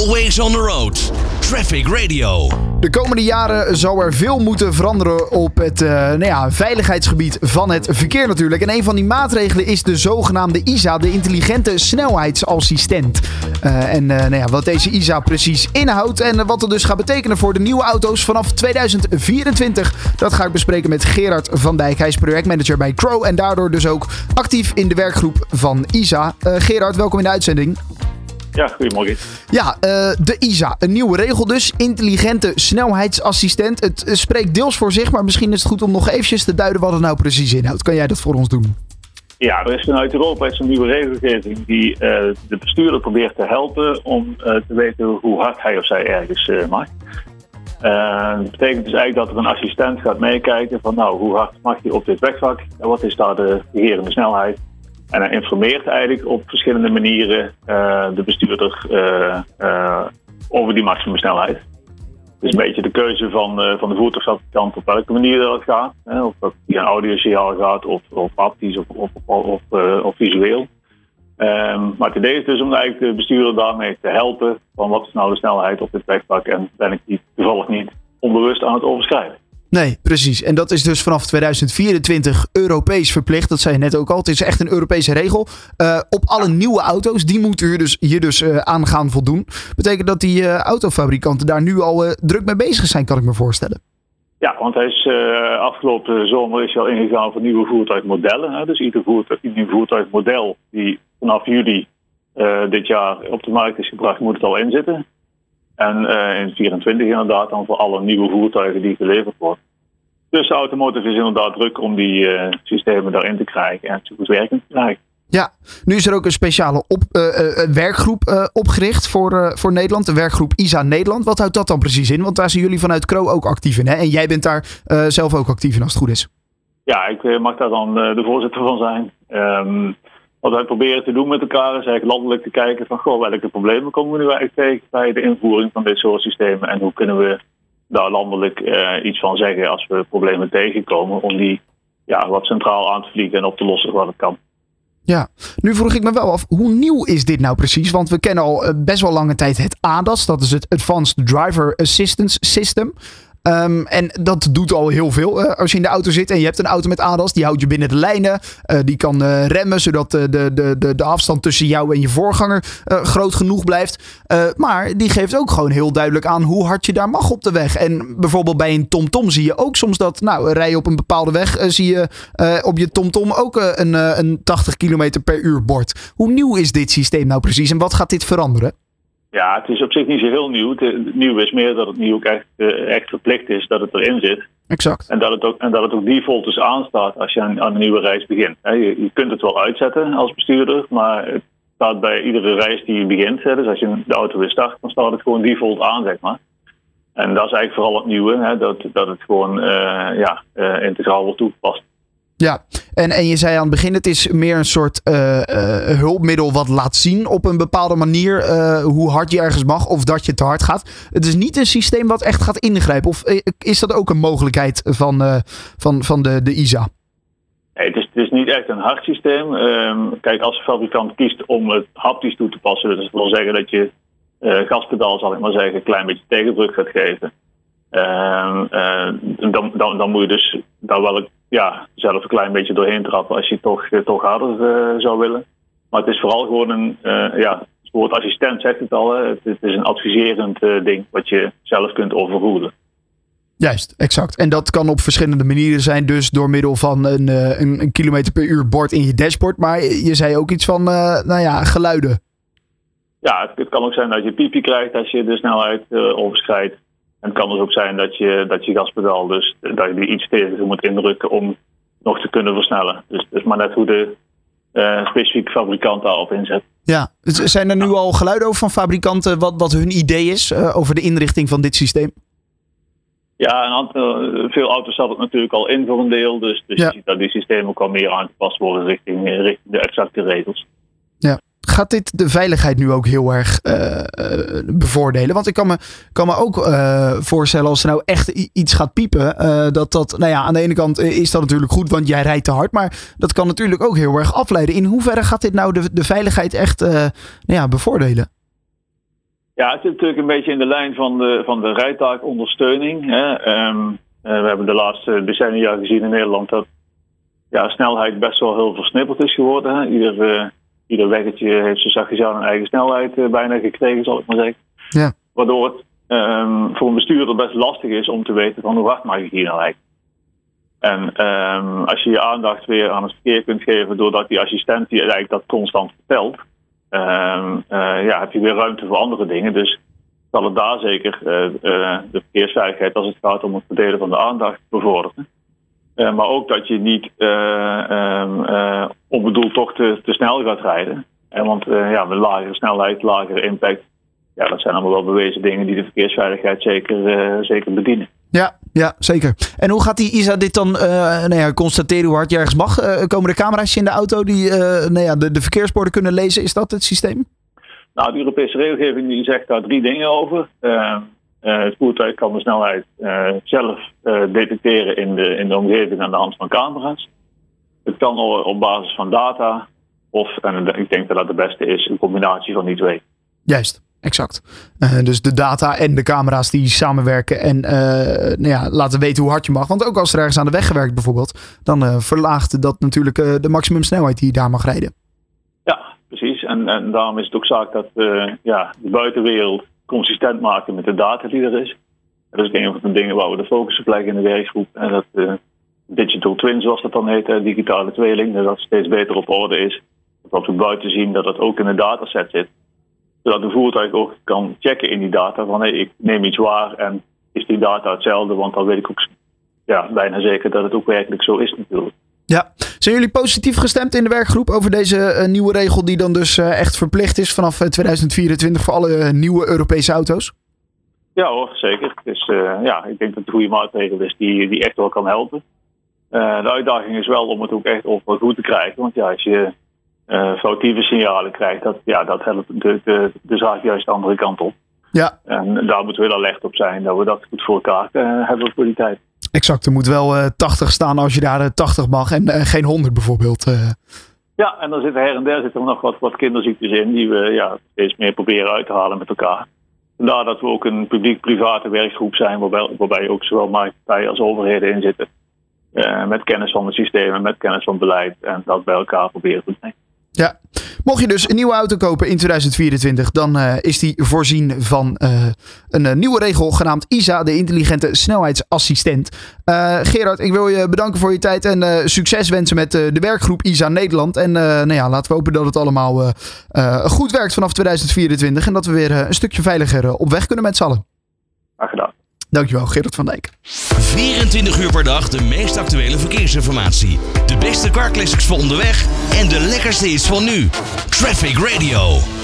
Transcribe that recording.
Always on the road. Traffic Radio. De komende jaren zal er veel moeten veranderen op het uh, nou ja, veiligheidsgebied van het verkeer natuurlijk. En een van die maatregelen is de zogenaamde ISA, de intelligente snelheidsassistent. Uh, en uh, nou ja, wat deze ISA precies inhoudt en wat het dus gaat betekenen voor de nieuwe auto's vanaf 2024, dat ga ik bespreken met Gerard van Dijk. Hij is projectmanager bij Crow en daardoor dus ook actief in de werkgroep van ISA. Gerard, welkom in de uitzending. Ja, goedemorgen. Ja, uh, de ISA. Een nieuwe regel dus. Intelligente snelheidsassistent. Het uh, spreekt deels voor zich, maar misschien is het goed om nog eventjes te duiden wat het nou precies inhoudt. Kan jij dat voor ons doen? Ja, er is vanuit Europa is een nieuwe regelgeving die uh, de bestuurder probeert te helpen om te weten hoe hard hij of zij ergens mag. dat betekent dus eigenlijk dat er een assistent gaat meekijken van nou, hoe hard mag je op dit wegvak? En wat is daar de beherende snelheid? En hij informeert eigenlijk op verschillende manieren uh, de bestuurder uh, uh, over die maximumsnelheid. Is een beetje de keuze van, van de voertuigfabrikant op welke manier dat gaat. Hè, of dat via een audiosignaal gaat, of, of of, of, of, visueel. Um, maar het idee is dus om eigenlijk de bestuurder daarmee te helpen van wat is nou de snelheid op dit wegvak en ben ik die toevallig niet onbewust aan het overschrijden. Nee, precies. En dat is dus vanaf 2024 Europees verplicht. Dat zei je net ook al. Het is echt een Europese regel. Uh, op alle nieuwe auto's, die moeten hier dus, hier dus uh, aan gaan voldoen. Betekent dat die uh, autofabrikanten daar nu al druk mee bezig zijn, kan ik me voorstellen. Ja, want hij is afgelopen zomer is al ingegaan voor nieuwe voertuigmodellen. Hè. Dus ieder, voertuig, ieder voertuigmodel die vanaf juli dit jaar op de markt is gebracht, moet het al inzitten. En uh, in 24 inderdaad dan voor alle nieuwe voertuigen die geleverd worden. Dus de automotive is inderdaad druk om die uh, systemen daarin te krijgen en zo goed werkend te krijgen. Ja, nu is er ook een speciale op, uh, werkgroep opgericht voor, voor Nederland. De werkgroep ISA Nederland. Wat houdt dat dan precies in? Want daar zijn jullie vanuit Kro ook actief in. Hè? En jij bent daar zelf ook actief in als het goed is. Ja, ik mag daar dan de voorzitter van zijn. Um, wat wij proberen te doen met elkaar is eigenlijk landelijk te kijken van goh, welke problemen komen we nu eigenlijk tegen bij de invoering van dit soort systemen en hoe kunnen we daar landelijk uh, iets van zeggen als we problemen tegenkomen om die ja, wat centraal aan te vliegen en op te lossen wat het kan. Ja, nu vroeg ik me wel af, hoe nieuw is dit nou precies? Want we kennen al eh, best wel lange tijd het ADAS, dat is het Advanced Driver Assistance System. Um, en dat doet al heel veel. Uh, als je in de auto zit en je hebt een auto met ADAS, die houdt je binnen de lijnen. Uh, die kan uh, remmen, zodat de, de, de, de afstand tussen jou en je voorganger groot genoeg blijft. maar die geeft ook gewoon heel duidelijk aan hoe hard je daar mag op de weg. En bijvoorbeeld bij een TomTom -tom zie je ook soms dat, nou, rij je op een bepaalde weg, zie je op je TomTom -tom ook een, een 80 km per uur bord. Hoe nieuw is dit systeem nou precies en wat gaat dit veranderen? Ja, het is op zich niet zo heel nieuw. Het nieuw is meer dat het nu ook echt, uh, echt verplicht is dat het erin zit. Exact. En dat het ook, en dat het ook default dus aanstaat als je aan, aan een nieuwe reis begint. Je, je, kunt het wel uitzetten als bestuurder, maar het staat bij iedere reis die je begint. Dus als je de auto weer start, dan staat het gewoon default aan, zeg maar. En dat is eigenlijk vooral het nieuwe, hè, dat, dat het gewoon uh, ja, integraal wordt toegepast. Ja, en, en je zei aan het begin, het is meer een soort uh, uh, hulpmiddel wat laat zien op een bepaalde manier uh, hoe hard je ergens mag of dat je te hard gaat. Het is niet een systeem wat echt gaat ingrijpen. Of is dat ook een mogelijkheid van, van, van de, de ISA? Nee, het is, het is niet echt een hard systeem. Um, kijk, als de fabrikant kiest om het haptisch toe te passen, dat wil zeggen dat je gaspedaal, zal ik maar zeggen, een klein beetje tegendruk gaat geven. Uh, uh, dan, dan, dan moet je dus daar wel ja, zelf een klein beetje doorheen trappen als je toch, toch harder uh, zou willen. Maar het is vooral gewoon een, ja, het woord assistent zegt het al, hè. Het, het is een adviserend ding wat je zelf kunt overroelen. Juist, exact. En dat kan op verschillende manieren zijn. Dus door middel van een, een, een kilometer per uur bord in je dashboard. Maar je zei ook iets van, nou ja, geluiden. Ja, het, het, kan ook zijn dat je piepje krijgt als je de snelheid overschrijdt. En het kan dus ook zijn dat je, dat je gaspedaal, dus dat je die iets steviger moet indrukken om nog te kunnen versnellen. Dus is maar net hoe de uh, specifieke fabrikant daarop inzet. Ja, zijn er nu al geluiden over van fabrikanten wat, wat hun idee is uh, over de inrichting van dit systeem? Ja, een aantal, veel auto's zat het natuurlijk al in voor een deel. Dus, dus ja. je ziet dat die systemen ook al meer aangepast worden richting, richting de exacte regels. Ja gaat dit de veiligheid nu ook heel erg uh, bevoordelen? Want ik kan me, kan me ook uh, voorstellen als er nou echt iets gaat piepen. dat dat, nou ja, aan de ene kant is dat natuurlijk goed, want jij rijdt te hard. Maar dat kan natuurlijk ook heel erg afleiden. In hoeverre gaat dit nou de, de veiligheid echt nou ja, bevoordelen? Ja, het zit natuurlijk een beetje in de lijn van de, van de rijtaakondersteuning. Hè. Ehm, eh, we hebben de laatste decennia gezien in Nederland dat ja, snelheid best wel heel versnipperd is geworden. Hè. Ieder, ieder weggetje heeft zijn zachtjes aan een eigen snelheid uh, bijna gekregen, zal ik maar zeggen. Ja. Waardoor het um, voor een bestuurder best lastig is om te weten van hoe hard mag ik hier nou eigenlijk. En um, als je je aandacht weer aan het verkeer kunt geven doordat die assistent die eigenlijk dat constant vertelt, um, uh, ja, heb je weer ruimte voor andere dingen. Dus zal het daar zeker uh, uh, de verkeersveiligheid als het gaat om het verdelen van de aandacht bevorderen. Uh, maar ook dat je niet um, onbedoeld toch te, te, snel gaat rijden. En want ja, met lagere snelheid, lagere impact, ja, dat zijn allemaal wel bewezen dingen die de verkeersveiligheid zeker, zeker bedienen. Ja, ja, zeker. En hoe gaat die ISA dit dan uh, nou ja, constateren hoe hard je ergens mag? Uh, komen er camera's in de auto die uh, nou ja, de, de verkeersborden kunnen lezen? Is dat het systeem? Nou, de Europese regelgeving die zegt daar drie dingen over. Het voertuig kan de snelheid zelf detecteren in de, in de omgeving aan de hand van camera's. Het kan op basis van data. Of, en ik denk dat dat de beste is, een combinatie van die twee. Juist. Exact. Dus de data en de camera's die samenwerken en nou ja, laten weten hoe hard je mag. Want ook als er ergens aan de weg gewerkt bijvoorbeeld, dan verlaagt dat natuurlijk de maximumsnelheid die je daar mag rijden. Ja, precies. En, en daarom is het ook zaak dat ja, de buitenwereld consistent maken met de data die er is. Dat is een van de dingen waar we de focus op leggen in de werkgroep. En dat digital twin, zoals dat dan heet, digitale tweeling, dat dat steeds beter op orde is. Dat we buiten zien dat dat ook in de dataset zit zodat de voertuig ook kan checken in die data van hey, ik neem iets waar en is die data hetzelfde, want dan weet ik ook ja, bijna zeker dat het ook werkelijk zo is natuurlijk. Ja, zijn jullie positief gestemd in de werkgroep over deze uh, nieuwe regel die dan dus uh, echt verplicht is vanaf 2024 voor alle nieuwe Europese auto's? Ja hoor, zeker. Dus uh, ja, ik denk dat het een goede maatregel is die, die echt wel kan helpen. de uitdaging is wel om het ook echt op goed te krijgen. Want ja, als je uh, foutieve signalen krijgt, dat, ja, dat helpt de, de, de zaak juist de andere kant op. Ja. En daar moeten we alert op zijn dat we dat goed voor elkaar hebben voor die tijd. Exact, er moet wel uh, 80 staan als je daar 80 mag en geen 100 bijvoorbeeld. Ja, en dan zitten her en der zitten er nog wat, wat kinderziektes in die we ja, steeds meer proberen uit te halen met elkaar. Vandaar dat we ook een publiek-private werkgroep zijn, waarbij, waarbij ook zowel marktpartijen als overheden in zitten. met kennis van het systeem en met kennis van beleid en dat bij elkaar proberen te brengen. Ja, mocht je dus een nieuwe auto kopen in 2024, dan uh, is die voorzien van uh, een uh, nieuwe regel genaamd ISA, de intelligente snelheidsassistent. Gerard, ik wil je bedanken voor je tijd en succes wensen met de werkgroep ISA Nederland. En nou ja, laten we hopen dat het allemaal goed werkt vanaf 2024 en dat we weer een stukje veiliger op weg kunnen met z'n allen. Graag gedaan. Dankjewel, Gerard van Dijk. 24 uur per dag de meest actuele verkeersinformatie. De beste car classics voor onderweg en de lekkerste is van nu. Traffic Radio.